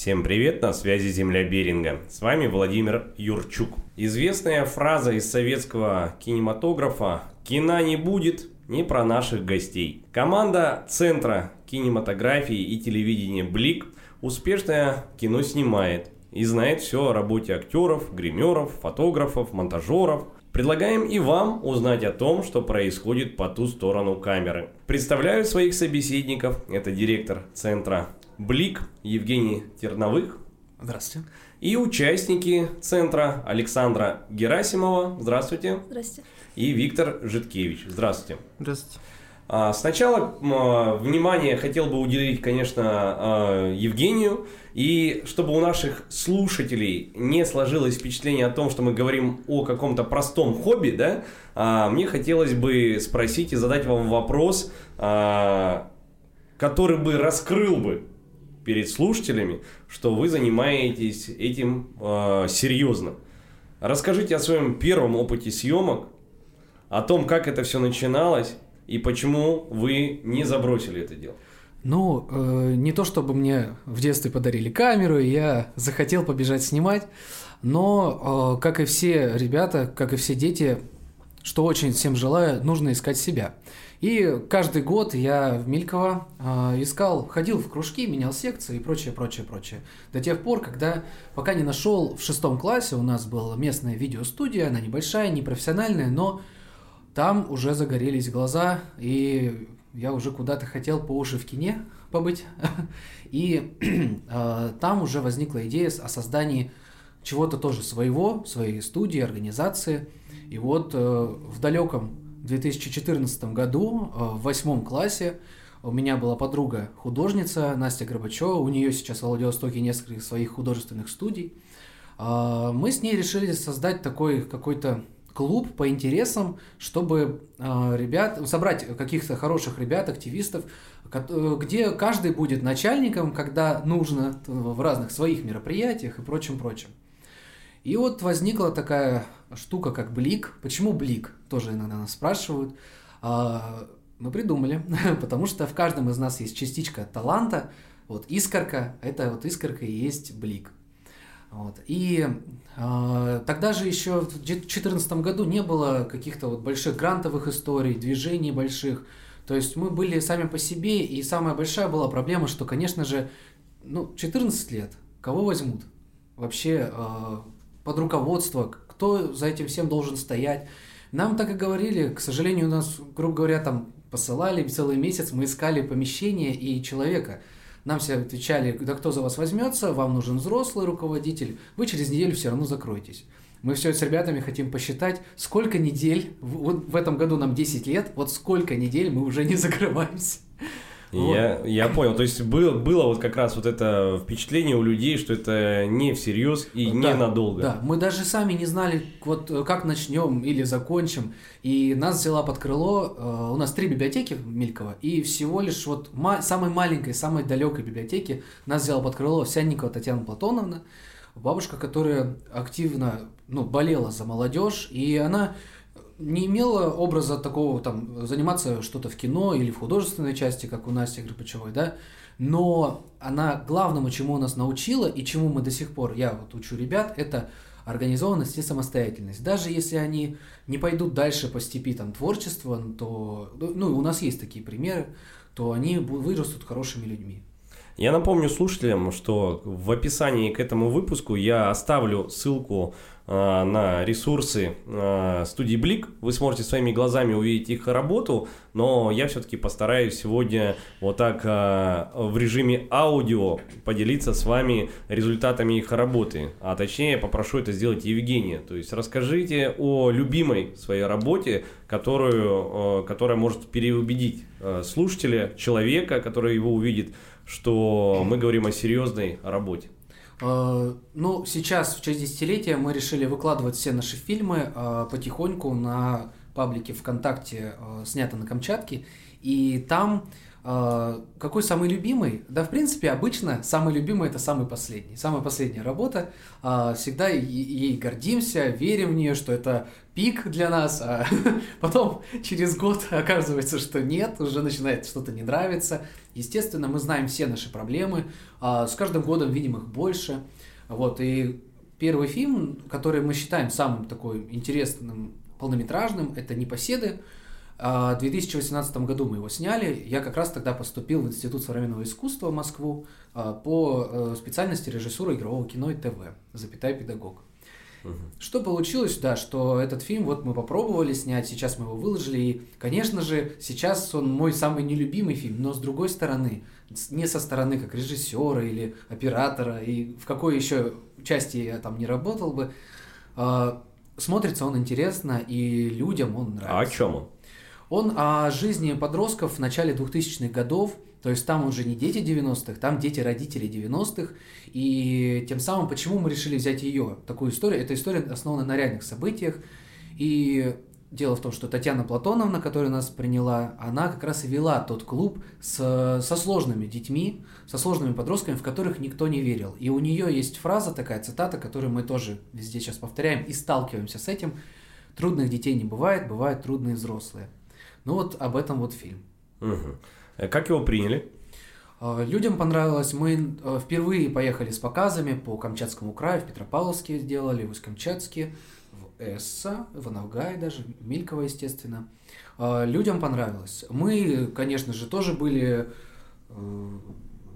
Всем привет, на связи Земля Беринга. С вами Владимир Юрчук. Известная фраза из советского кинематографа «Кино не будет, не про наших гостей». Команда Центра кинематографии и телевидения «Блик» успешное кино снимает и знает все о работе актеров, гримеров, фотографов, монтажеров – Предлагаем и вам узнать о том, что происходит по ту сторону камеры. Представляю своих собеседников. Это директор центра Блик Евгений Терновых. Здравствуйте. И участники центра Александра Герасимова. Здравствуйте. Здравствуйте. И Виктор Житкевич. Здравствуйте. Здравствуйте. А, сначала внимание хотел бы уделить, конечно, а, Евгению. И чтобы у наших слушателей не сложилось впечатление о том, что мы говорим о каком-то простом хобби, да, а, мне хотелось бы спросить и задать вам вопрос, который бы раскрыл бы перед слушателями, что вы занимаетесь этим серьезно. Расскажите о своем первом опыте съемок, о том, как это все начиналось, и почему вы не забросили это дело? Ну, э, не то чтобы мне в детстве подарили камеру, и я захотел побежать снимать, но, э, как и все ребята, как и все дети, что очень всем желаю, нужно искать себя. И каждый год я в Мильково э, искал, ходил в кружки, менял секции и прочее, прочее, прочее. До тех пор, когда пока не нашел в шестом классе, у нас была местная видеостудия, она небольшая, непрофессиональная, но там уже загорелись глаза, и я уже куда-то хотел по уши в кине побыть. И э, там уже возникла идея о создании чего-то тоже своего, своей студии, организации. И вот э, в далеком 2014 году, э, в восьмом классе, у меня была подруга художница Настя Горбачева, у нее сейчас в Владивостоке несколько своих художественных студий. Э, мы с ней решили создать такой какой-то клуб по интересам, чтобы э, ребят, собрать каких-то хороших ребят, активистов, где каждый будет начальником, когда нужно, в разных своих мероприятиях и прочем-прочем. И вот возникла такая штука, как Блик. Почему Блик? Тоже иногда нас спрашивают. А, мы придумали, потому что в каждом из нас есть частичка таланта. Вот искорка, это вот искорка и есть Блик. Вот. И э, тогда же еще в 2014 году не было каких-то вот больших грантовых историй, движений больших. То есть мы были сами по себе, и самая большая была проблема, что, конечно же, ну, 14 лет, кого возьмут? Вообще э, под руководство, кто за этим всем должен стоять? Нам так и говорили, к сожалению, у нас, грубо говоря, там посылали целый месяц, мы искали помещение и человека – нам все отвечали, да кто за вас возьмется, вам нужен взрослый руководитель, вы через неделю все равно закроетесь. Мы все с ребятами хотим посчитать, сколько недель, вот в этом году нам 10 лет, вот сколько недель мы уже не закрываемся. Я, я понял. То есть было, было вот как раз вот это впечатление у людей, что это не всерьез и да, не надолго. Да, мы даже сами не знали, вот как начнем или закончим. И нас взяла под крыло, э, у нас три библиотеки в Мильково, и всего лишь вот ма- самой маленькой, самой далекой библиотеки нас взяла под крыло Овсянникова Татьяна Платоновна, бабушка, которая активно ну, болела за молодежь, и она не имела образа такого, там, заниматься что-то в кино или в художественной части, как у Насти Горбачевой, да, но она главному, чему нас научила и чему мы до сих пор, я вот учу ребят, это организованность и самостоятельность. Даже если они не пойдут дальше по степи там, творчества, то, ну, у нас есть такие примеры, то они вырастут хорошими людьми. Я напомню слушателям, что в описании к этому выпуску я оставлю ссылку Э, на ресурсы э, студии Блик. Вы сможете своими глазами увидеть их работу, но я все-таки постараюсь сегодня вот так э, в режиме аудио поделиться с вами результатами их работы. А точнее попрошу это сделать Евгения. То есть расскажите о любимой своей работе, которую, которая может переубедить слушателя, человека, который его увидит, что мы говорим о серьезной работе. Э, ну, сейчас, в честь десятилетия, мы решили выкладывать все наши фильмы э, потихоньку на паблике ВКонтакте э, снято на Камчатке, и там какой самый любимый? Да, в принципе, обычно самый любимый это самый последний. Самая последняя работа. Э, всегда ей гордимся, верим в нее, что это пик для нас, а потом через год оказывается, что нет, уже начинает что-то не нравиться. Естественно, мы знаем все наши проблемы, э, с каждым годом видим их больше. Вот, и первый фильм, который мы считаем самым такой интересным полнометражным, это «Непоседы». А, в 2018 году мы его сняли. Я как раз тогда поступил в Институт современного искусства в Москву а, по э, специальности режиссура игрового кино и ТВ, запятая педагог. Угу. Что получилось, да, что этот фильм вот мы попробовали снять, сейчас мы его выложили, и, конечно же, сейчас он мой самый нелюбимый фильм, но с другой стороны, не со стороны как режиссера или оператора, и в какой еще части я там не работал бы, а, смотрится он интересно, и людям он нравится. А о чем он? Он о жизни подростков в начале 2000-х годов, то есть там уже не дети 90-х, там дети родителей 90-х. И тем самым, почему мы решили взять ее, такую историю? Эта история основана на реальных событиях. И Дело в том, что Татьяна Платоновна, которая нас приняла, она как раз и вела тот клуб с, со сложными детьми, со сложными подростками, в которых никто не верил. И у нее есть фраза такая, цитата, которую мы тоже везде сейчас повторяем и сталкиваемся с этим. Трудных детей не бывает, бывают трудные взрослые. Ну вот об этом вот фильм. Угу. Как его приняли? А, людям понравилось. Мы э, впервые поехали с показами по Камчатскому краю, в Петропавловске сделали, в Усть-Камчатске. Эсса, Ванавгай даже, Милькова, естественно. А, людям понравилось. Мы, конечно же, тоже были э,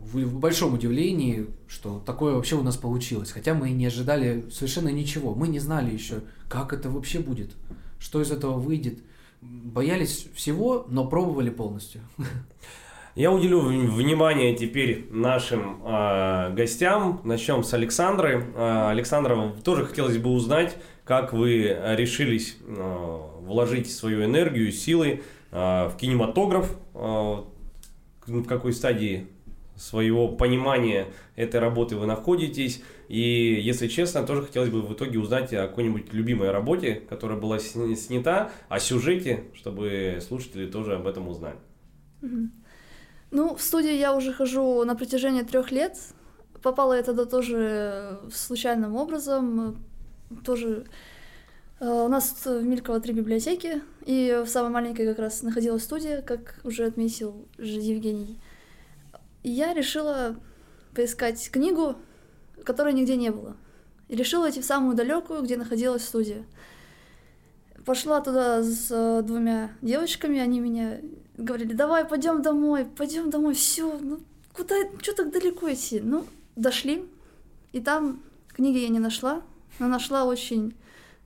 в большом удивлении, что такое вообще у нас получилось. Хотя мы не ожидали совершенно ничего. Мы не знали еще, как это вообще будет, что из этого выйдет. Боялись всего, но пробовали полностью. Я уделю внимание теперь нашим э, гостям. Начнем с Александры. Э, Александра, тоже хотелось бы узнать, как вы решились э, вложить свою энергию, силы э, в кинематограф, э, в какой стадии своего понимания этой работы вы находитесь. И, если честно, тоже хотелось бы в итоге узнать о какой-нибудь любимой работе, которая была снята, о сюжете, чтобы слушатели тоже об этом узнали. Ну, в студии я уже хожу на протяжении трех лет. Попала я тогда тоже случайным образом тоже э, у нас в Мильково три библиотеки, и в самой маленькой как раз находилась студия, как уже отметил Евгений. Я решила поискать книгу, которой нигде не было. И решила идти в самую далекую, где находилась студия. Пошла туда с э, двумя девочками, они меня говорили, давай, пойдем домой, пойдем домой, все, ну куда, что так далеко идти? Ну, дошли, и там книги я не нашла, но нашла очень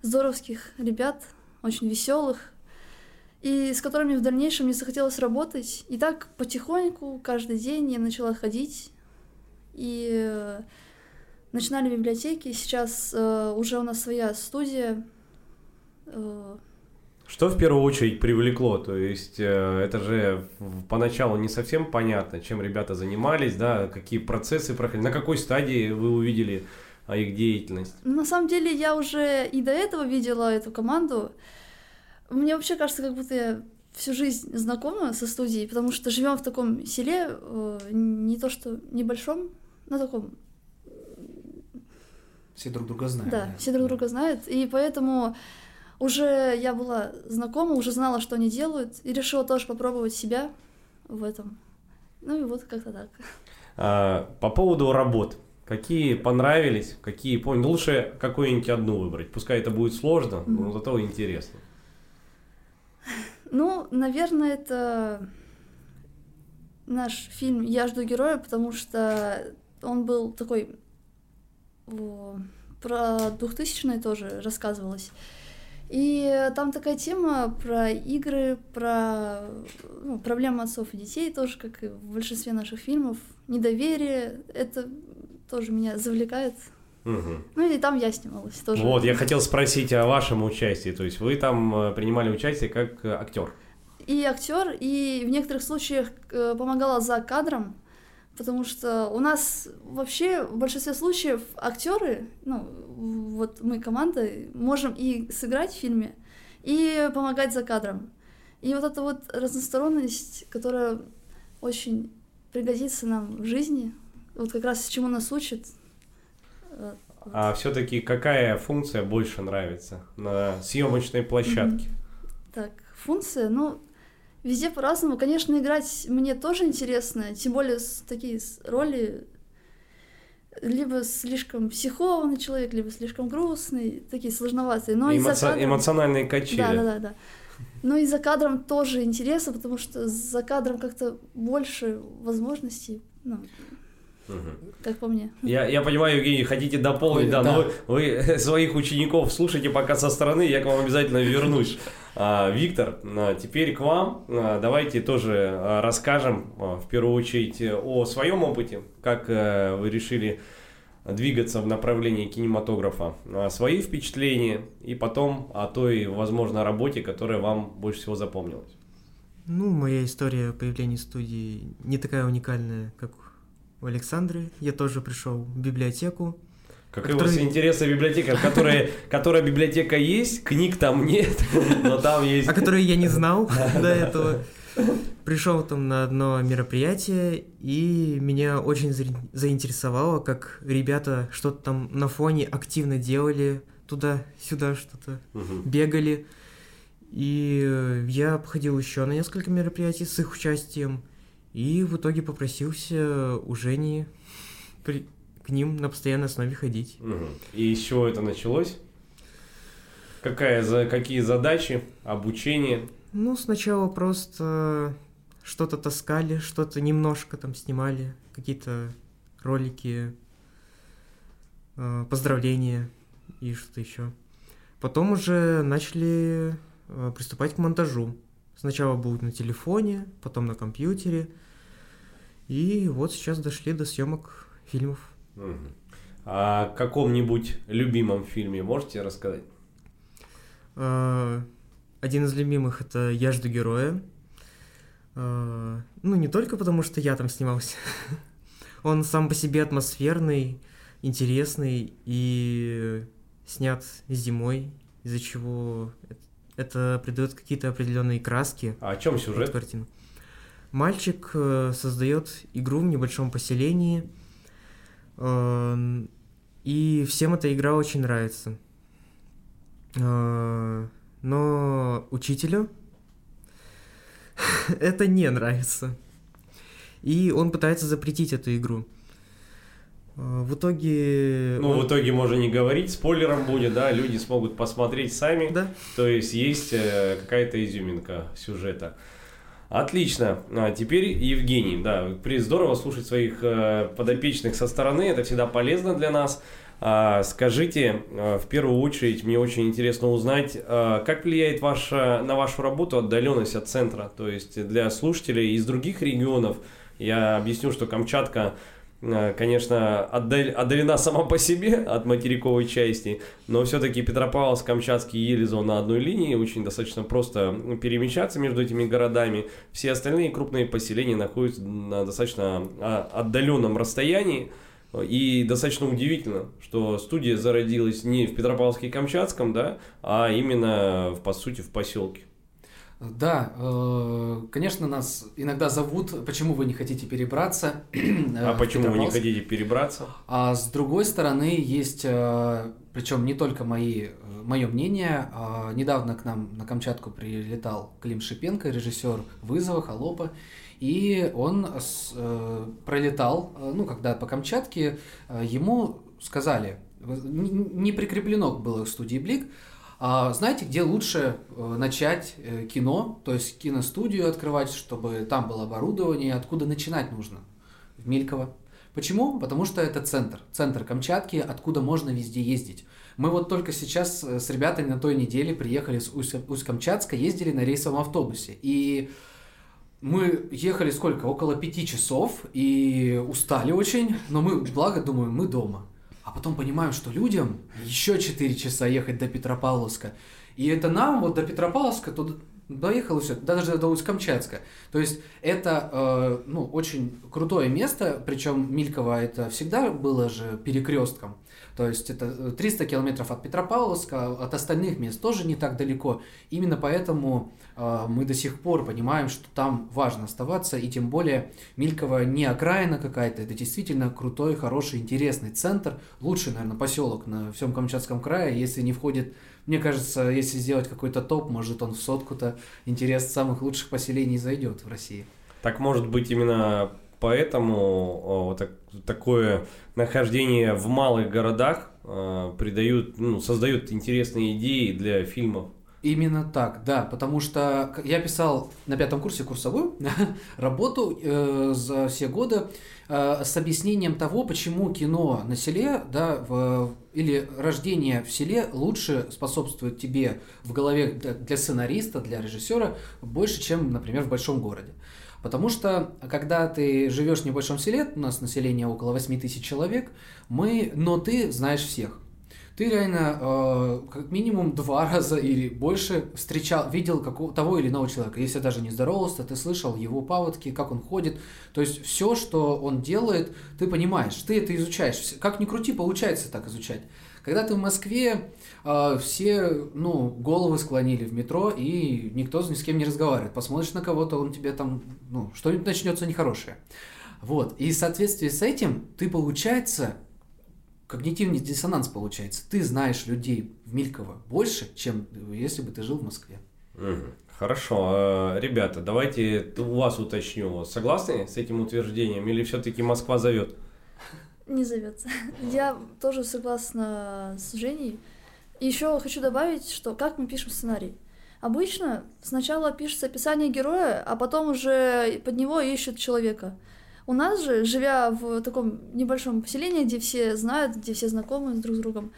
здоровских ребят, очень веселых, и с которыми в дальнейшем мне захотелось работать. И так потихоньку, каждый день я начала ходить, и э, начинали библиотеки. Сейчас э, уже у нас своя студия. Э, что в первую очередь привлекло? То есть э, это же поначалу не совсем понятно, чем ребята занимались, да, какие процессы проходили, на какой стадии вы увидели а их деятельность? На самом деле я уже и до этого видела эту команду. Мне вообще кажется, как будто я всю жизнь знакома со студией, потому что живем в таком селе, э, не то что небольшом, но таком. Все друг друга знают. Да, да, все друг друга знают, и поэтому уже я была знакома, уже знала, что они делают, и решила тоже попробовать себя в этом. Ну и вот как-то так. А, по поводу работ. Какие понравились, какие понял. Ну, лучше какую-нибудь одну выбрать. Пускай это будет сложно, но зато интересно. Ну, наверное, это наш фильм «Я жду героя», потому что он был такой... Про 2000-е тоже рассказывалось. И там такая тема про игры, про ну, проблемы отцов и детей, тоже, как и в большинстве наших фильмов. Недоверие — это тоже меня завлекает. Угу. Ну и там я снималась тоже. Вот, я хотел спросить о вашем участии. То есть вы там э, принимали участие как э, актер? И актер, и в некоторых случаях э, помогала за кадром, потому что у нас вообще в большинстве случаев актеры, ну, вот мы команда, можем и сыграть в фильме, и помогать за кадром. И вот эта вот разносторонность, которая очень пригодится нам в жизни, вот как раз чему нас учат. А все-таки какая функция больше нравится на съемочной площадке? Так, функция, ну, везде по-разному. Конечно, играть мне тоже интересно, тем более с такие роли либо слишком психованный человек, либо слишком грустный, такие сложноватые. Но Эмоци... кадром... Эмоциональные качели. Да, да, да, да. Но и за кадром тоже интересно, потому что за кадром как-то больше возможностей. Ну, Угу. Как по мне. Я, я понимаю, Евгений, хотите дополнить, Ой, да, да, но вы, вы своих учеников слушайте пока со стороны, я к вам обязательно вернусь. А, Виктор, а, теперь к вам. А, давайте тоже а, расскажем в первую очередь о своем опыте, как вы решили двигаться в направлении кинематографа, свои впечатления и потом о той, возможно, работе, которая вам больше всего запомнилась. Ну, моя история появления студии не такая уникальная, как у Александры. Я тоже пришел в библиотеку. Какие который... у вас интересы библиотека, которая, которая библиотека есть, книг там нет, но там есть. О которой я не знал до этого. Пришел там на одно мероприятие, и меня очень заинтересовало, как ребята что-то там на фоне активно делали, туда-сюда что-то угу. бегали. И я обходил еще на несколько мероприятий с их участием. И в итоге попросился у Жени при... к ним на постоянной основе ходить. Угу. И с чего это началось? Какая, за, какие задачи, обучение? Ну, сначала просто что-то таскали, что-то немножко там снимали, какие-то ролики, э, поздравления и что-то еще. Потом уже начали э, приступать к монтажу. Сначала был на телефоне, потом на компьютере. И вот сейчас дошли до съемок фильмов. Угу. О каком-нибудь любимом фильме можете рассказать? А, один из любимых это «Я жду героя». А, ну, не только потому, что я там снимался. Он сам по себе атмосферный, интересный и снят зимой, из-за чего это придает какие-то определенные краски. А о чем сюжет? Картину. Мальчик э, создает игру в небольшом поселении, э, и всем эта игра очень нравится. Э, но учителю это не нравится. И он пытается запретить эту игру. А, в итоге... Ну, он... в итоге можно не говорить, спойлером будет, да, люди смогут посмотреть сами. Да. То есть есть э, какая-то изюминка сюжета. Отлично. А теперь Евгений, да, здорово слушать своих э, подопечных со стороны, это всегда полезно для нас. А, скажите, э, в первую очередь, мне очень интересно узнать, э, как влияет ваша, на вашу работу отдаленность от центра? То есть для слушателей из других регионов, я объясню, что Камчатка конечно, отдалена сама по себе от материковой части, но все-таки Петропавловск, Камчатский и Елизон на одной линии, очень достаточно просто перемещаться между этими городами. Все остальные крупные поселения находятся на достаточно а, отдаленном расстоянии, и достаточно удивительно, что студия зародилась не в Петропавловске и Камчатском, да, а именно, по сути, в поселке. Да, э, конечно, нас иногда зовут, почему вы не хотите перебраться. А почему вы не хотите перебраться? А с другой стороны, есть, э, причем не только мои, мое мнение, а недавно к нам на Камчатку прилетал Клим Шипенко, режиссер «Вызова», «Холопа», и он э, пролетал, ну, когда по Камчатке, ему сказали, не прикреплено было к студии «Блик», а знаете, где лучше э, начать э, кино, то есть киностудию открывать, чтобы там было оборудование, откуда начинать нужно? В Мельково. Почему? Потому что это центр, центр Камчатки, откуда можно везде ездить. Мы вот только сейчас э, с ребятами на той неделе приехали с Усть-Камчатска, ездили на рейсовом автобусе. И мы ехали сколько? Около пяти часов и устали очень, но мы, благо, думаю, мы дома а потом понимаем, что людям еще 4 часа ехать до Петропавловска. И это нам вот до Петропавловска туда доехало все, даже до Усть-Камчатска. То есть это э, ну, очень крутое место, причем Мильково это всегда было же перекрестком. То есть это 300 километров от Петропавловска, от остальных мест тоже не так далеко. Именно поэтому э, мы до сих пор понимаем, что там важно оставаться, и тем более Мильково не окраина какая-то, это действительно крутой, хороший, интересный центр, лучший, наверное, поселок на всем Камчатском крае, если не входит мне кажется, если сделать какой-то топ, может он в сотку-то интерес самых лучших поселений зайдет в России. Так может быть именно поэтому вот так, такое нахождение в малых городах э, придают, ну, создают интересные идеи для фильмов. Именно так, да, потому что я писал на пятом курсе курсовую работу э, за все годы э, с объяснением того, почему кино на селе, да, в, или рождение в селе лучше способствует тебе в голове для сценариста, для режиссера больше, чем, например, в большом городе. Потому что, когда ты живешь в небольшом селе, у нас население около 8 тысяч человек, мы, но ты знаешь всех. Ты реально э, как минимум два раза или больше встречал, видел какого, того или иного человека. Если даже не здоровался, ты слышал его паводки, как он ходит. То есть все, что он делает, ты понимаешь, ты это изучаешь. Как ни крути, получается так изучать. Когда ты в Москве, э, все, ну, головы склонили в метро, и никто ни с кем не разговаривает. Посмотришь на кого-то, он тебе там, ну, что-нибудь начнется нехорошее. Вот. И в соответствии с этим ты, получается, когнитивный диссонанс получается. Ты знаешь людей в Мильково больше, чем если бы ты жил в Москве. Хорошо. А, ребята, давайте у вас уточню. Согласны с этим утверждением или все-таки Москва зовет? Не зовется. Я тоже согласна с Женей. еще хочу добавить, что как мы пишем сценарий. Обычно сначала пишется описание героя, а потом уже под него ищут человека. У нас же, живя в таком небольшом поселении, где все знают, где все знакомы друг с другом,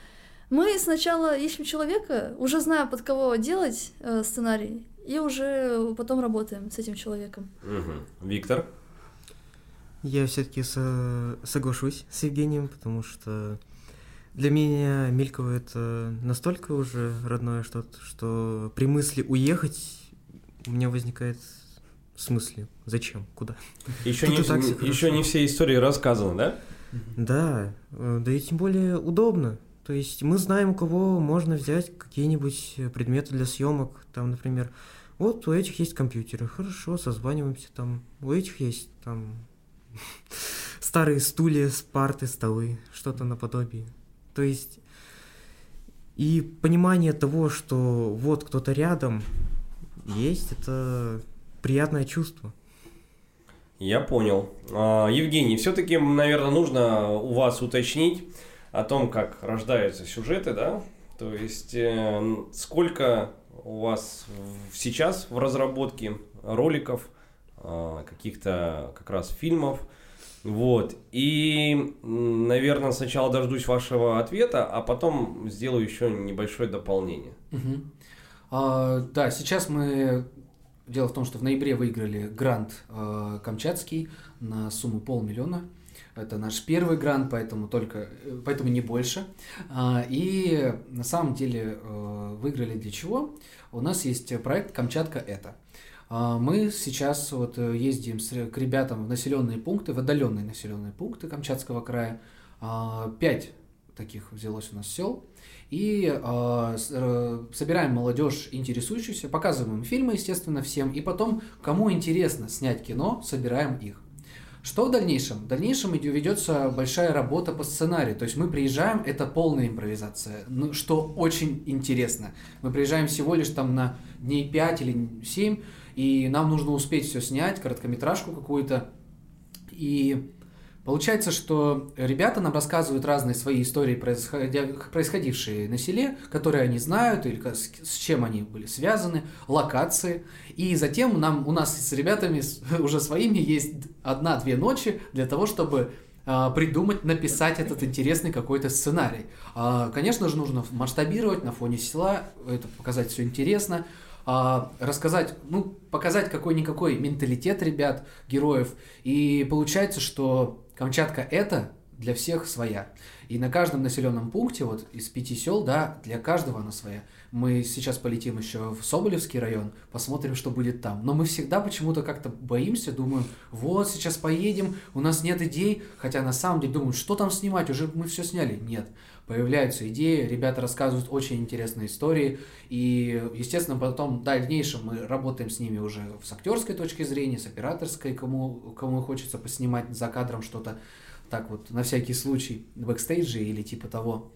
мы сначала ищем человека, уже зная, под кого делать э, сценарий, и уже потом работаем с этим человеком. Угу. Виктор? Я все-таки со- соглашусь с Евгением, потому что для меня Мильково это настолько уже родное что-то, что при мысли уехать у меня возникает в смысле, зачем, куда? Еще, не, так еще не все истории рассказаны, да? Да, э, да и тем более удобно. То есть мы знаем, у кого можно взять какие-нибудь предметы для съемок, там, например, вот у этих есть компьютеры, хорошо, созваниваемся там, у этих есть там старые стулья, парты, столы, что-то наподобие. То есть и понимание того, что вот кто-то рядом есть, это приятное чувство. Я понял. А, Евгений, все-таки, наверное, нужно у вас уточнить о том, как рождаются сюжеты, да? То есть, э, сколько у вас сейчас в разработке роликов, а, каких-то как раз фильмов, вот. И, наверное, сначала дождусь вашего ответа, а потом сделаю еще небольшое дополнение. Угу. А, да, сейчас мы Дело в том, что в ноябре выиграли грант э, Камчатский на сумму полмиллиона. Это наш первый грант, поэтому только, э, поэтому не больше. А, и на самом деле э, выиграли для чего? У нас есть проект «Камчатка это». А, мы сейчас вот э, ездим к ребятам в населенные пункты, в отдаленные населенные пункты Камчатского края. А, пять таких взялось у нас сел и э, э, собираем молодежь интересующуюся, показываем фильмы, естественно, всем, и потом, кому интересно снять кино, собираем их. Что в дальнейшем? В дальнейшем ведется большая работа по сценарию. То есть мы приезжаем, это полная импровизация, ну, что очень интересно. Мы приезжаем всего лишь там на дней 5 или 7, и нам нужно успеть все снять, короткометражку какую-то. И Получается, что ребята нам рассказывают разные свои истории, происходившие на селе, которые они знают или с чем они были связаны, локации. И затем нам, у нас с ребятами уже своими есть одна-две ночи для того, чтобы а, придумать, написать этот интересный какой-то сценарий. А, конечно же, нужно масштабировать на фоне села, это показать все интересно, а, рассказать, ну, показать какой-никакой менталитет ребят, героев. И получается, что Камчатка это для всех своя. И на каждом населенном пункте, вот из пяти сел, да, для каждого она своя. Мы сейчас полетим еще в Соболевский район, посмотрим, что будет там. Но мы всегда почему-то как-то боимся, думаем, вот сейчас поедем, у нас нет идей, хотя на самом деле думаем, что там снимать, уже мы все сняли. Нет, появляются идеи, ребята рассказывают очень интересные истории, и, естественно, потом в дальнейшем мы работаем с ними уже с актерской точки зрения, с операторской, кому, кому хочется поснимать за кадром что-то так вот, на всякий случай, бэкстейджи или типа того.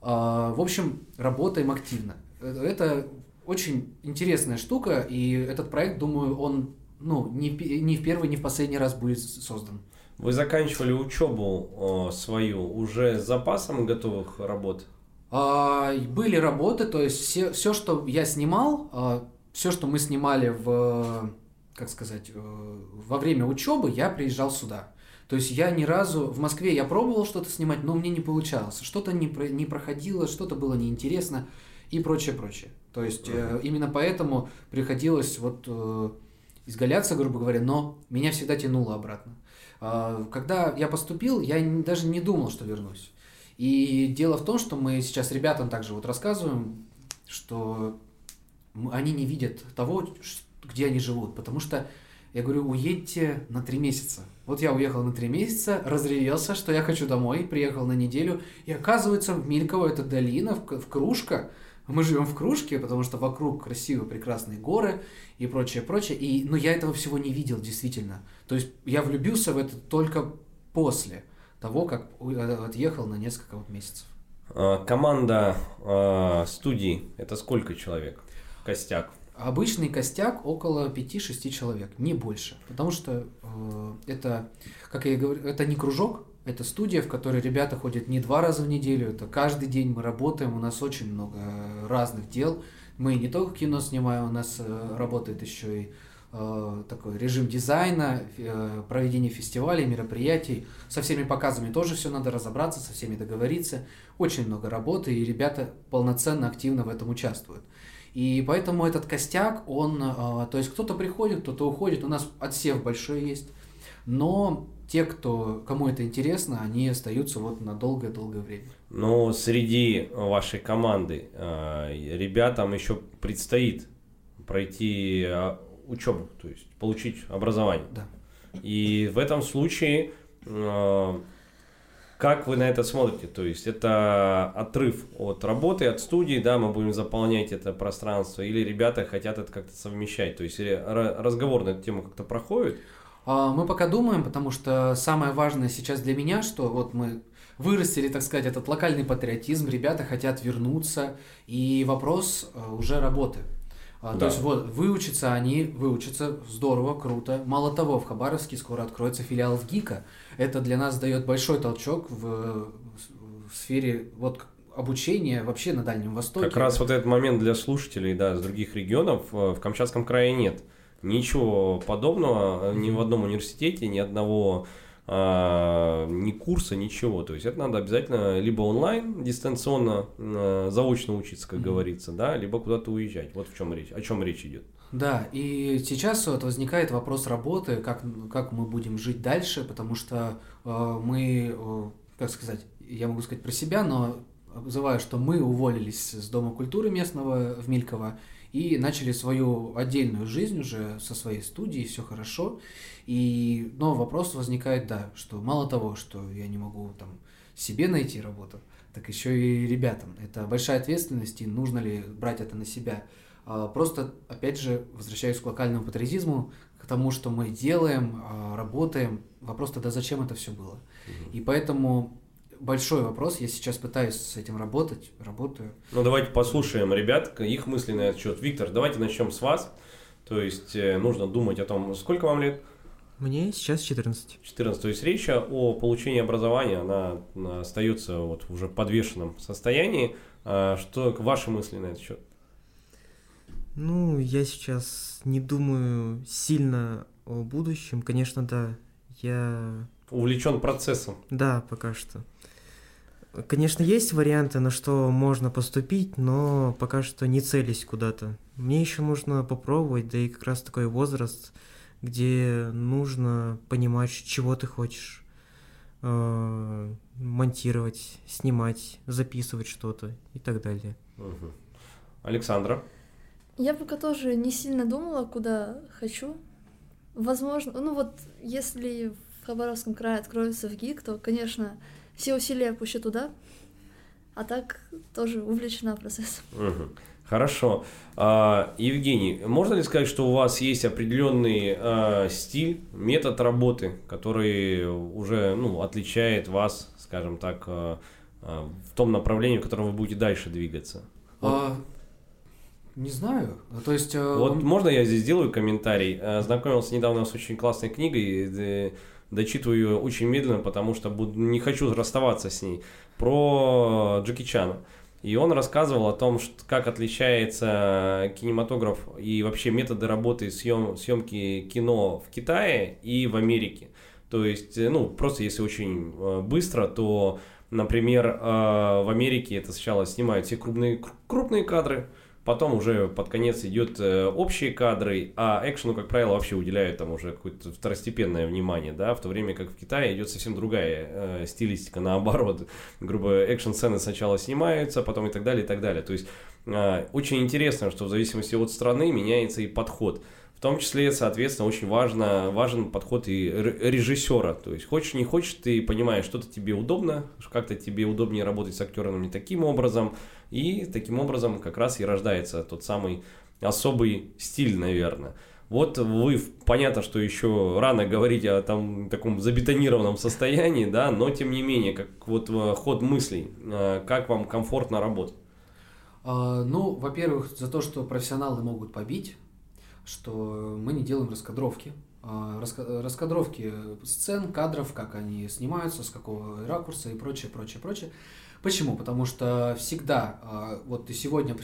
А, в общем, работаем активно. Это очень интересная штука, и этот проект, думаю, он ну, не, не в первый, не в последний раз будет создан. Вы заканчивали учебу свою уже с запасом готовых работ? А, были работы, то есть все, все, что я снимал, а, все, что мы снимали в, как сказать, э, во время учебы, я приезжал сюда. То есть я ни разу в Москве я пробовал что-то снимать, но мне не получалось. Что-то не, про, не проходило, что-то было неинтересно и прочее, прочее. То есть uh-huh. э, именно поэтому приходилось вот э, изгаляться, грубо говоря, но меня всегда тянуло обратно. Э, когда я поступил, я даже не думал, что вернусь. И дело в том, что мы сейчас ребятам также вот рассказываем, что они не видят того, где они живут, потому что я говорю, уедьте на три месяца. Вот я уехал на три месяца, разревелся, что я хочу домой, приехал на неделю, и оказывается, в Мильково это долина, в, в Кружка. Мы живем в Кружке, потому что вокруг красивые, прекрасные горы и прочее, прочее. И, но я этого всего не видел, действительно. То есть я влюбился в это только после того, как отъехал на несколько вот месяцев. А, команда э, студии это сколько человек? Костяк. Обычный костяк около 5-6 человек, не больше. Потому что э, это, как я говорю, это не кружок, это студия, в которой ребята ходят не два раза в неделю, это каждый день мы работаем, у нас очень много разных дел. Мы не только кино снимаем, у нас э, работает еще и э, такой режим дизайна, э, проведение фестивалей, мероприятий. Со всеми показами тоже все надо разобраться, со всеми договориться. Очень много работы, и ребята полноценно, активно в этом участвуют. И поэтому этот костяк, он, а, то есть кто-то приходит, кто-то уходит, у нас отсев большой есть, но те, кто, кому это интересно, они остаются вот на долгое-долгое время. Но среди вашей команды а, ребятам еще предстоит пройти а, учебу, то есть получить образование. Да. И в этом случае как вы на это смотрите? То есть это отрыв от работы, от студии, да, мы будем заполнять это пространство, или ребята хотят это как-то совмещать? То есть разговор на эту тему как-то проходит? А, мы пока думаем, потому что самое важное сейчас для меня, что вот мы вырастили, так сказать, этот локальный патриотизм, ребята хотят вернуться, и вопрос э, уже работы. А, да. То есть вот выучатся они, выучатся здорово, круто. Мало того, в Хабаровске скоро откроется филиал в ГИКа. Это для нас дает большой толчок в, в сфере вот обучения вообще на Дальнем Востоке. Как раз вот этот момент для слушателей да, с других регионов э, в Камчатском крае нет. Ничего подобного ни в одном университете, ни одного а, ни курса, ничего. То есть это надо обязательно либо онлайн, дистанционно, а, заочно учиться, как mm-hmm. говорится, да, либо куда-то уезжать. Вот в чем речь, о чем речь идет. Да, и сейчас вот возникает вопрос работы, как, как мы будем жить дальше, потому что э, мы, э, как сказать, я могу сказать про себя, но обзываю, что мы уволились с Дома культуры местного в Мильково и начали свою отдельную жизнь уже со своей студией, все хорошо. И, но вопрос возникает, да, что мало того, что я не могу там себе найти работу, так еще и ребятам. Это большая ответственность, и нужно ли брать это на себя. А, просто, опять же, возвращаюсь к локальному патриотизму, к тому, что мы делаем, а, работаем. Вопрос тогда, зачем это все было? Угу. И поэтому большой вопрос. Я сейчас пытаюсь с этим работать, работаю. Ну, давайте послушаем ребят, их этот счет. Виктор, давайте начнем с вас. То есть э, нужно думать о том, сколько вам лет? Мне сейчас 14. 14. То есть речь о получении образования, она остается вот уже в подвешенном состоянии. А что ваши мысли на этот счет? Ну, я сейчас не думаю сильно о будущем. Конечно, да, я... Увлечен процессом. Да, пока что. Конечно, есть варианты, на что можно поступить, но пока что не целись куда-то. Мне еще нужно попробовать, да и как раз такой возраст, где нужно понимать, чего ты хочешь. э, монтировать, снимать, записывать что-то и так далее. Мгм. Александра? Я пока тоже не сильно думала, куда хочу. Возможно, ну вот, если в Хабаровском крае откроется в ГИК, то, конечно, все усилия пущу туда. А так тоже увлечена процессом. Хорошо. А, Евгений, можно ли сказать, что у вас есть определенный а, стиль, метод работы, который уже ну, отличает вас, скажем так, а, а, в том направлении, в котором вы будете дальше двигаться? А, не знаю. То есть... Вот он- можно я здесь сделаю комментарий? Э, Знакомился недавно с очень классной книгой, э, дочитываю ее очень медленно, потому что буду- не хочу расставаться с ней, про Джеки Чана. И он рассказывал о том, что, как отличается кинематограф и вообще методы работы съем, съемки кино в Китае и в Америке. То есть, э, ну, просто если очень э, быстро, то, например, э, в Америке это сначала снимают все крупные, кру- крупные кадры, Потом уже под конец идет э, общие кадры, а экшену, как правило, вообще уделяют там уже какое-то второстепенное внимание, да, в то время как в Китае идет совсем другая э, стилистика, наоборот. Грубо экшн-сцены сначала снимаются, потом и так далее, и так далее. То есть э, очень интересно, что в зависимости от страны меняется и подход. В том числе, соответственно, очень важно, важен подход и режиссера. То есть, хочешь не хочешь, ты понимаешь, что-то тебе удобно, как-то тебе удобнее работать с актерами таким образом. И таким образом как раз и рождается тот самый особый стиль, наверное. Вот вы, понятно, что еще рано говорить о там таком забетонированном состоянии, да, но тем не менее, как вот э, ход мыслей, э, как вам комфортно работать? А, Ну, во-первых, за то, что профессионалы могут побить, что мы не делаем раскадровки. А, раска- Раскадровки сцен, кадров, как они снимаются, с какого ракурса и прочее, прочее, прочее. Почему? Потому что всегда, а, вот ты сегодня,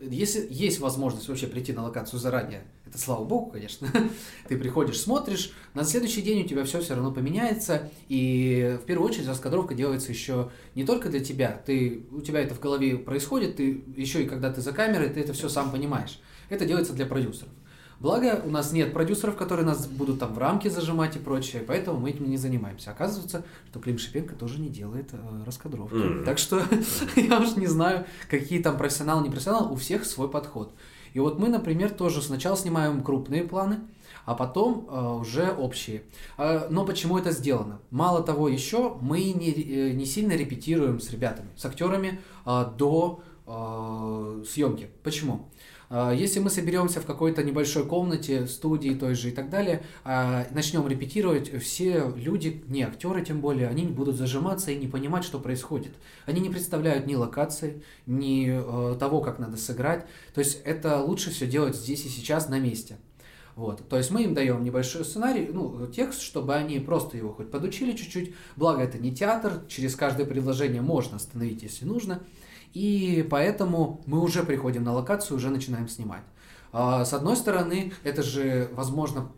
если есть возможность вообще прийти на локацию заранее, это слава богу, конечно, ты приходишь, смотришь, на следующий день у тебя все все равно поменяется, и в первую очередь раскадровка делается еще не только для тебя, ты, у тебя это в голове происходит, ты еще и когда ты за камерой, ты это все сам понимаешь. Это делается для продюсеров. Благо, у нас нет продюсеров, которые нас будут там в рамки зажимать и прочее, поэтому мы этим не занимаемся. Оказывается, что Клим Шипенко тоже не делает э, раскадровки. Мгм. Так что я уж не знаю, какие там профессионалы, не профессионалы, у всех свой подход. И вот мы, например, тоже сначала снимаем крупные планы, а потом э, уже общие. Э, но почему это сделано? Мало того, еще мы не, э, не сильно репетируем с ребятами, с актерами э, до э, съемки. Почему? Э, Если мы соберемся в какой-то небольшой комнате, студии той же и так далее, э, начнем репетировать, все люди, не актеры тем более, они будут зажиматься и не понимать, что происходит. Они не представляют ни локации, ни э, того, как надо сыграть. То есть это лучше все делать здесь и сейчас на месте. Вот. То есть мы им даем небольшой сценарий, ну, текст, чтобы они просто его хоть подучили чуть-чуть. Благо это не театр, через каждое предложение можно остановить, если нужно. И поэтому мы уже приходим на локацию, уже начинаем снимать. А, С одной стороны, это же, возможно,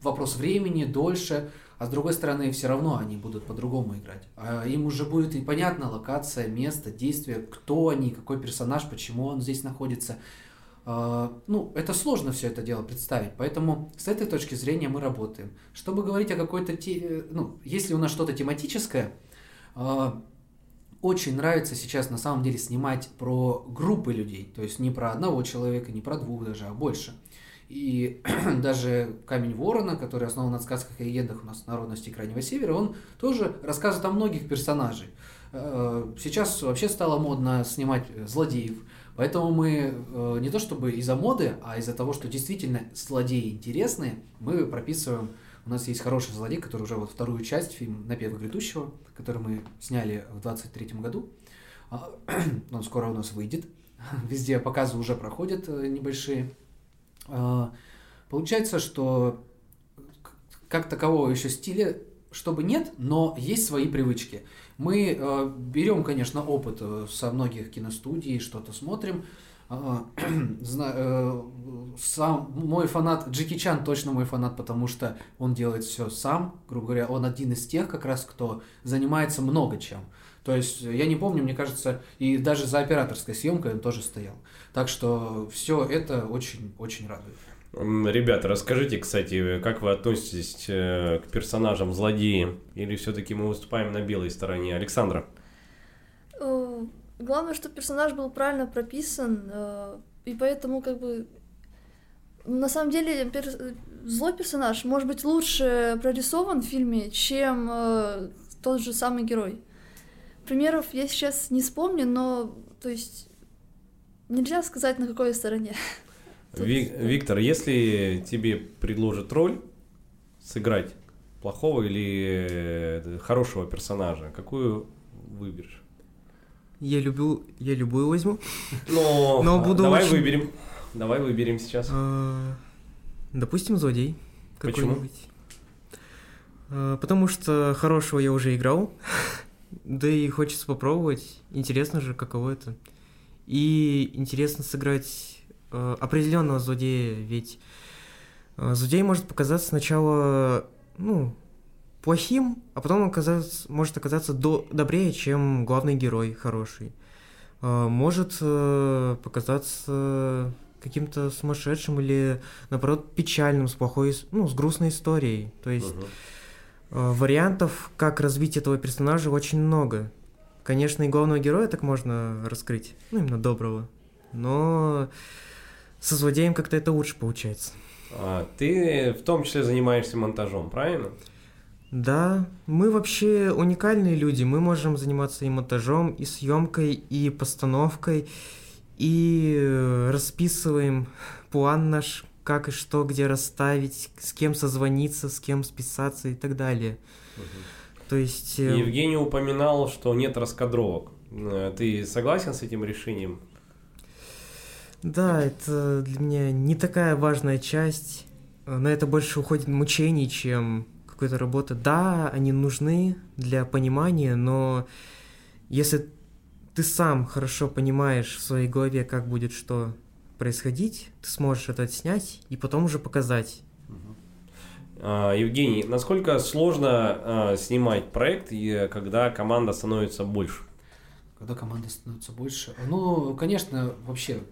вопрос времени, дольше, а с другой стороны, все равно они будут по-другому играть. А Им уже будет и понятна локация, место, действие, кто они, какой персонаж, почему он здесь находится. А, Ну, это сложно все это дело представить, поэтому с этой точки зрения мы работаем. Чтобы говорить о какой-то, те- э, ну, если у нас что-то тематическое, очень нравится сейчас на самом деле снимать про группы людей, то есть не про одного человека, не про двух даже, а больше. И даже Камень Ворона, который основан на сказках и легендах у нас народности Крайнего Севера, он тоже рассказывает о многих персонажей. Э, Сейчас вообще стало модно снимать э, злодеев, поэтому мы э, не то чтобы из-за моды, а из-за того, что действительно злодеи интересные, мы прописываем у нас есть хороший злодей, который уже вот вторую часть, фильм «Напев грядущего», который мы сняли в 23 году. А, Он скоро у нас выйдет. Везде показы уже проходят э, небольшие. А, Получается, что как такового еще стиля, чтобы нет, но есть свои привычки. Мы э, берем, конечно, опыт э, со многих киностудий, что-то смотрим. А, зна- э, Сам мой фанат Джеки Чан точно мой фанат, потому что он делает все сам, грубо говоря, он один из тех, как раз, кто занимается много чем. То есть я не помню, мне кажется, и даже за операторской съемкой он тоже стоял. Так что все это очень-очень радует. Ребята, расскажите, кстати, как вы относитесь э, к персонажам злодеям? Или все-таки мы выступаем на белой стороне? Александра? Главное, что персонаж был правильно прописан, э, и поэтому как бы на самом деле пер... злой персонаж может быть лучше прорисован в фильме, чем э, тот же самый герой. Примеров я сейчас не вспомню, но то есть нельзя сказать на какой стороне. Ви- Виктор, если тебе предложат роль сыграть плохого или э, хорошего персонажа, какую выберешь? Я люблю, я любую возьму. Но, Но буду давай очень- выберем. Давай выберем сейчас. А, Допустим, злодей. Почему? А, Потому что хорошего я уже играл. Да и хочется попробовать. Интересно же, каково это. И интересно сыграть э, определенного злодея, ведь э, злодей может показаться сначала, ну, плохим, а потом он оказаться, может оказаться до, добрее, чем главный герой хороший. Э, может э, показаться каким-то сумасшедшим или, наоборот, печальным, с плохой, ну, с грустной историей. То есть. Э, Вариантов, как развить этого персонажа, очень много. Конечно, и главного героя так можно раскрыть, ну, именно доброго. Но со злодеем как-то это лучше получается. А, ты в том числе занимаешься монтажом, правильно? Да, мы вообще уникальные люди. Мы можем заниматься и монтажом, и съемкой, и постановкой, и расписываем план наш, как и что, где расставить, с кем созвониться, с кем списаться и так далее. То есть... э, Евгений упоминал, что нет раскадровок. Э, Ты согласен с этим решением? Да, это для меня не такая важная часть. Э, На это больше уходит мучений, чем какая-то работа. Да, они нужны для понимания, но если ты сам хорошо понимаешь в своей голове, как будет что происходить, ты сможешь это отснять и потом уже показать. А, Евгений, насколько сложно а, снимать проект, и когда команда становится больше? Когда команда становится больше. Ну, конечно, вообще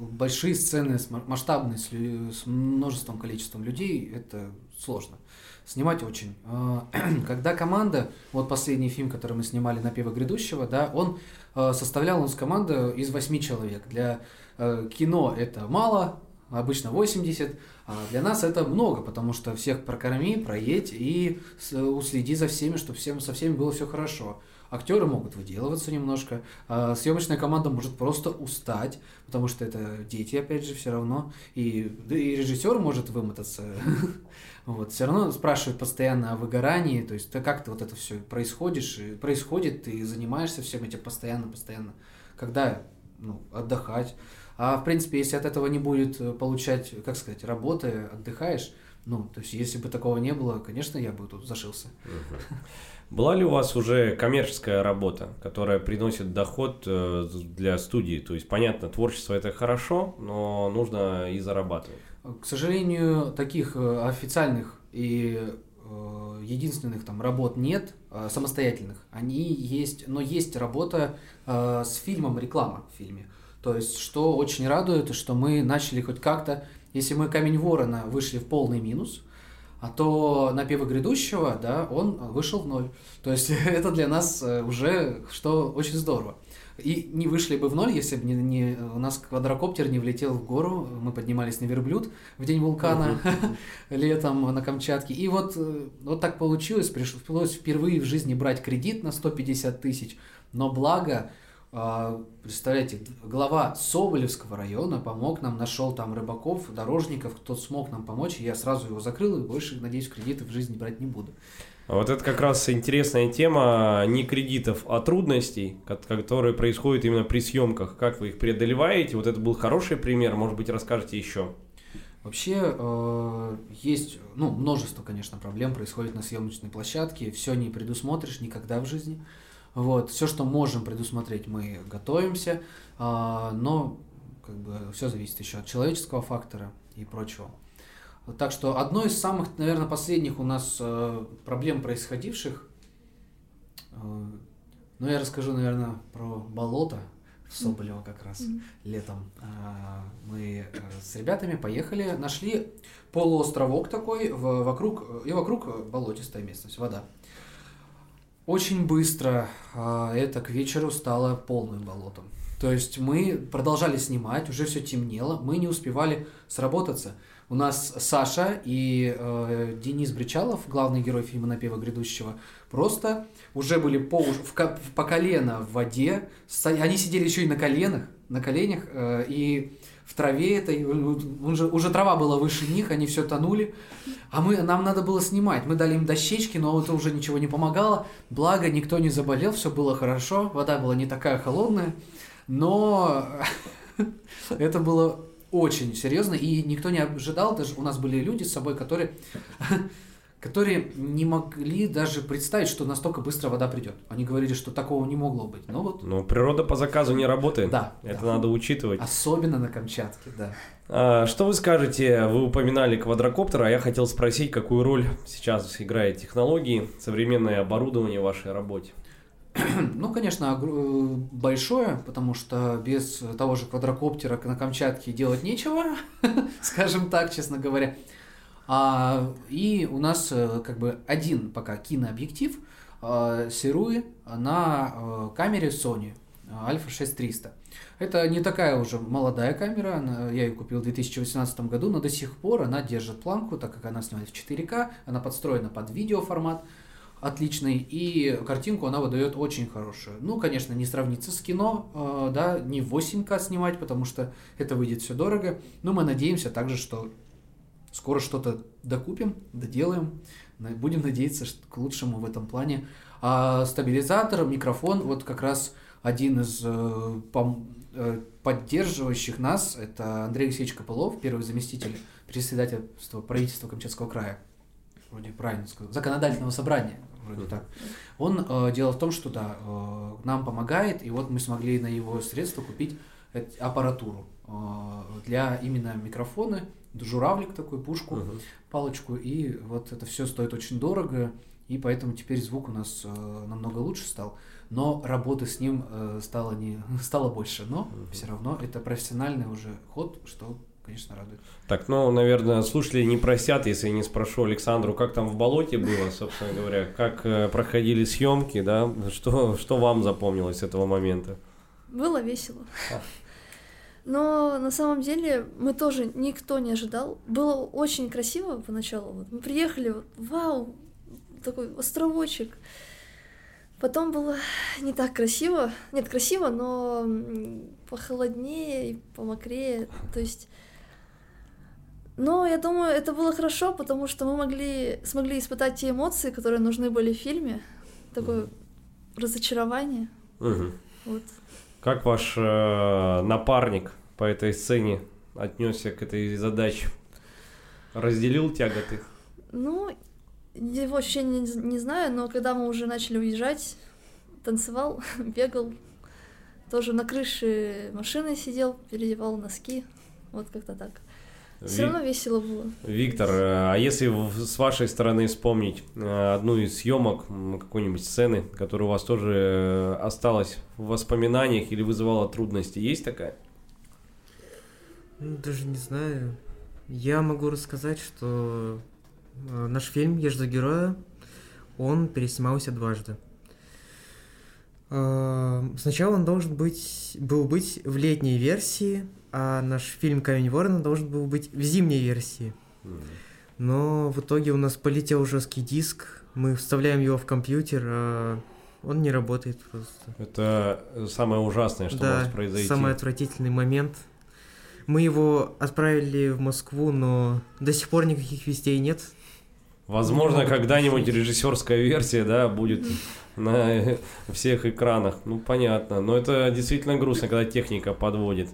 большие сцены масштабные, с, с множеством количеством людей, это сложно. Снимать очень. А, Когда команда, вот последний фильм, который мы снимали на пиво грядущего, да, он э, составлял у нас команда из восьми человек. Для э, кино это мало, обычно 80, а для нас это много, потому что всех прокорми, проедь и с- уследи за всеми, чтобы всем, со всеми было все хорошо. Актеры могут выделываться немножко, а съемочная команда может просто устать, потому что это дети, опять же, все равно. И, да и режиссер может вымотаться. Вот, все равно спрашивают постоянно о выгорании, то есть как ты вот это все происходишь, и происходит, ты занимаешься всем этим постоянно, постоянно. Когда ну, отдыхать. А в принципе, если от этого не будет э, получать, как сказать, работы, отдыхаешь, ну, то есть если бы такого не было, конечно, я бы тут зашился. Была ли у вас уже коммерческая работа, которая приносит доход э, для студии? То есть, понятно, творчество это хорошо, но нужно и зарабатывать. К сожалению, таких э, официальных и э, единственных там работ нет, самостоятельных. Они есть, но есть работа с фильмом, реклама в фильме. То есть, что очень радует, что мы начали хоть как-то, если мы «Камень ворона» вышли в полный минус, а то на пиво грядущего, да, он вышел в ноль. То есть это для нас э, уже что очень здорово. И не вышли бы в ноль, если бы не, не- у нас квадрокоптер не влетел в гору, мы поднимались на верблюд в день вулкана летом на Камчатке. И вот, э, вот так получилось, пришлось впервые в жизни брать кредит на 150 тысяч, но благо, представляете, д- глава Соболевского района помог нам, нашел там рыбаков, дорожников, кто смог нам помочь, и я сразу его закрыл, и больше, надеюсь, кредиты в жизни брать не буду. А Вот это как раз интересная тема не кредитов, а трудностей, ко- которые происходят именно при съемках. Как вы их преодолеваете? Вот это был хороший пример, может быть, расскажете еще. Вообще э, есть, ну, множество, конечно, проблем происходит на съемочной площадке. Все не предусмотришь никогда в жизни. Вот, все, что можем предусмотреть, мы готовимся, а, но как бы все зависит еще от человеческого фактора и прочего. Так что одной из самых, наверное, последних у нас э, проблем происходивших, э, ну, я расскажу, наверное, про болото в Соболево как раз летом. А, Мы э, с ребятами поехали, нашли полуостровок такой, в- вокруг, и вокруг болотистая местность, вода. Очень быстро а, это к вечеру стало полным болотом. То есть мы продолжали снимать, уже все темнело, мы не успевали сработаться. У нас Саша и э, Денис Бричалов, главный герой фильма «Напева грядущего», просто уже были по, в по колено в воде. Они сидели еще и на коленах, на коленях, э, и в траве это, уже, уже трава была выше них, они все тонули. А мы, нам надо было снимать. Мы дали им дощечки, но это уже ничего не помогало. Благо, никто не заболел, все было хорошо. Вода была не такая холодная. Но это было очень серьезно, и никто не ожидал, даже у нас были люди с собой, которые, которые не могли даже представить, что настолько быстро вода придет. Они говорили, что такого не могло быть. Но вот, Ну, природа по заказу не работает. да, Это да. надо учитывать. особенно на Камчатке, да. А, Что вы скажете? Вы упоминали квадрокоптер, а я хотел спросить, какую роль сейчас играет технологии, современное оборудование в вашей работе? Ну, конечно, большое, потому что без того же квадрокоптера на Камчатке делать нечего, скажем так, честно говоря. А, и у нас э, как бы один пока кинообъектив э, Сируи на э, камере Sony Alpha 6300. Это не такая уже молодая камера, она- я ее купил в 2018 году, но до сих пор она держит планку, так как она снимает в 4К, она подстроена под видеоформат отличный, и картинку она выдает очень хорошую. Ну, конечно, не сравнится с кино, э, да, не в 8К снимать, потому что это выйдет все дорого, но мы надеемся также, что скоро что-то докупим, доделаем, будем надеяться что к лучшему в этом плане. А стабилизатор, микрофон, вот как раз один из э, пом- э, поддерживающих нас, это Андрей Алексеевич Копылов, первый заместитель председательства правительства Камчатского края, вроде правильно сказал, законодательного собрания, вроде так. Он, э, дело в том, что да, э, нам помогает, и вот мы смогли на его средства купить аппаратуру э, для именно микрофона, журавлик такой, пушку, Мгм. палочку, и вот это все стоит очень дорого, и поэтому теперь звук у нас э, намного лучше стал, но работы с ним э, стало, не, стало больше, но Мгм. все равно это профессиональный уже ход, что, конечно, радует. Так, ну, наверное, слушатели не простят, если я не спрошу Александру, как там в болоте было, собственно говоря, как э, проходили съемки, да, что, что вам запомнилось с этого момента? Было весело. А. Но на самом деле мы тоже никто не ожидал. Было очень красиво поначалу. Вот мы приехали, вот, вау, такой островочек. Потом было не так красиво. Нет, красиво, но похолоднее и помокрее. То есть... Но я думаю, это было хорошо, потому что мы могли, смогли испытать те эмоции, которые нужны были в фильме. Такое разочарование. Мгм. Вот. Как ваш э, напарник по этой сцене отнесся к этой задаче? Разделил тяготы? Ну, его ощущения не, не знаю, но когда мы уже начали уезжать, танцевал, бегал, тоже на крыше машины сидел, переодевал носки, вот как-то так. Все Ви- равно весело было. Виктор, э, а если с вашей стороны вспомнить э, одну из съемок какой-нибудь сцены, которая у вас тоже э, осталась в воспоминаниях или вызывала трудности, есть такая? Ну, даже не знаю. Я могу рассказать, что наш фильм «Я жду героя», он переснимался дважды. Сначала он должен быть, был быть в летней версии, а наш фильм «Камень ворона» должен был быть в зимней версии. Но в итоге у нас полетел жесткий диск, мы вставляем его в компьютер, а он не работает просто. Это самое ужасное, что да, может произойти. самый отвратительный момент. Мы его отправили в Москву, но до сих пор никаких вестей нет. Возможно, когда-нибудь режиссерская версия, да, будет на всех экранах. Ну, понятно. Но это действительно грустно, когда техника подводит.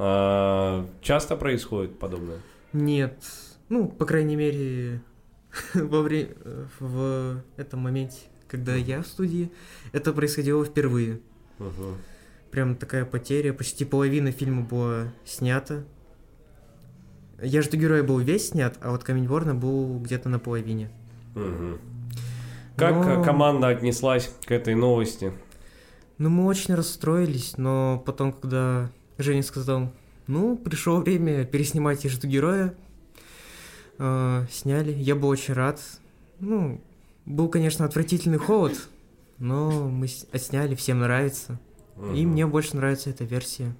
А, часто происходит подобное? Нет. Ну, по крайней мере, во время в этом моменте, когда я в студии, это происходило впервые. Мгм. Прям такая потеря. Почти половина фильма была снята. Я жду героя был весь снят, а вот Камень Ворна был где-то наполовине. Мгм. Как Но- команда отнеслась к этой новости? Ну, мы очень расстроились, но потом, когда Женя сказал, ну, пришло время переснимать «Ежду героя», э, сняли, я был очень рад. Ну, был, конечно, отвратительный холод, но мы отсняли, всем нравится. Угу. И мне больше нравится эта версия.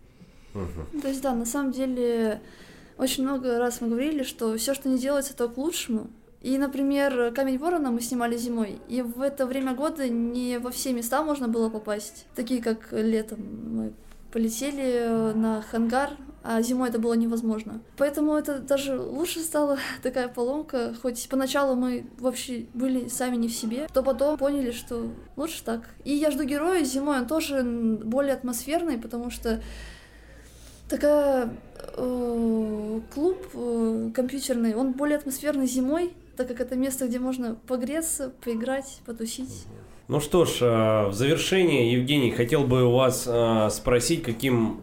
Угу. То есть, да, на самом деле, очень много раз мы говорили, что все, что не делается, то к лучшему. И, например, «Камень ворона» мы снимали зимой, и в это время года не во все места можно было попасть, такие как летом. Мы полетели на хангар, а зимой это было невозможно. Поэтому это даже лучше стала такая поломка, хоть поначалу мы вообще были сами не в себе, то потом поняли, что лучше так. И «Я жду героя» зимой, он тоже более атмосферный, потому что такая э, клуб э, компьютерный, он более атмосферный зимой, так как это место, где можно погреться, поиграть, потусить. Ну что ж, э, в завершение, Евгений, хотел бы у вас э, спросить, каким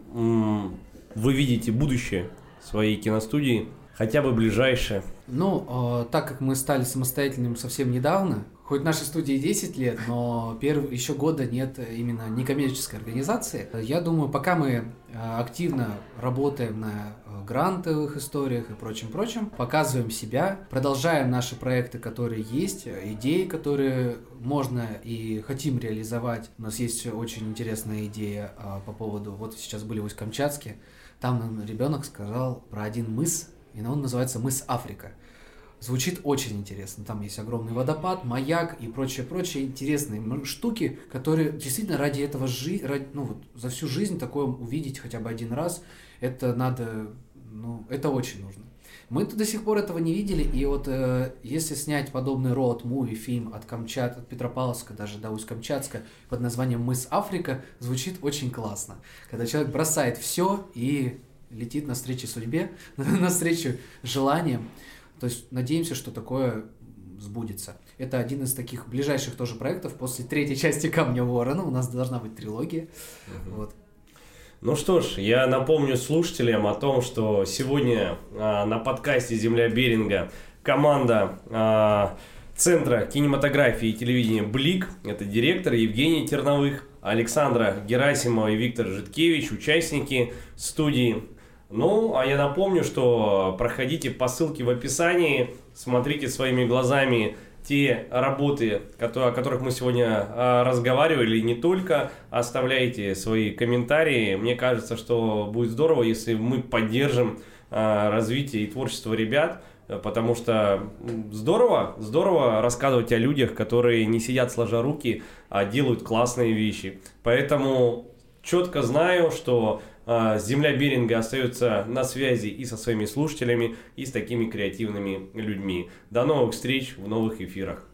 вы видите будущее своей киностудии, хотя бы ближайшее. Ну, э, так как мы стали самостоятельным совсем недавно, Хоть нашей студии 10 лет, но перв... еще года нет именно некоммерческой организации. Я думаю, пока мы э, активно работаем на э, грантовых историях и прочем-прочем, показываем себя, продолжаем наши проекты, которые есть, идеи, которые можно и хотим реализовать. У нас есть очень интересная идея э, по поводу, вот сейчас были в Усть-Камчатске, там ребенок сказал про один мыс, и он называется мыс Африка. Звучит очень интересно. Там есть огромный водопад, маяк и прочее-прочее интересные штуки, которые действительно ради этого жи... ради... ну вот за всю жизнь такое увидеть хотя бы один раз, это надо, ну, это очень нужно. Мы до сих пор этого не видели, и вот э, если снять подобный роад муви фильм от Камчат, от Петропавловска даже до Усть-Камчатска под названием «Мыс Африка», звучит очень классно. Когда человек бросает все и летит навстречу судьбе, навстречу желаниям. То есть надеемся, что такое сбудется. Это один из таких ближайших тоже проектов. После третьей части Камня Ворона у нас должна быть трилогия. Угу. Вот. Ну что ж, я напомню слушателям о том, что сегодня а, на подкасте «Земля Беринга» команда а, Центра кинематографии и телевидения «Блик», это директор Евгений Терновых, Александра Герасимова и Виктор Житкевич, участники студии ну, а я напомню, что проходите по ссылке в описании, смотрите своими глазами те работы, о которых мы сегодня а, разговаривали, не только, оставляйте свои комментарии. Мне кажется, что будет здорово, если мы поддержим а, развитие и творчество ребят, потому что здорово, здорово рассказывать о людях, которые не сидят сложа руки, а делают классные вещи. Поэтому четко знаю, что Земля Беринга остается на связи и со своими слушателями, и с такими креативными людьми. До новых встреч в новых эфирах.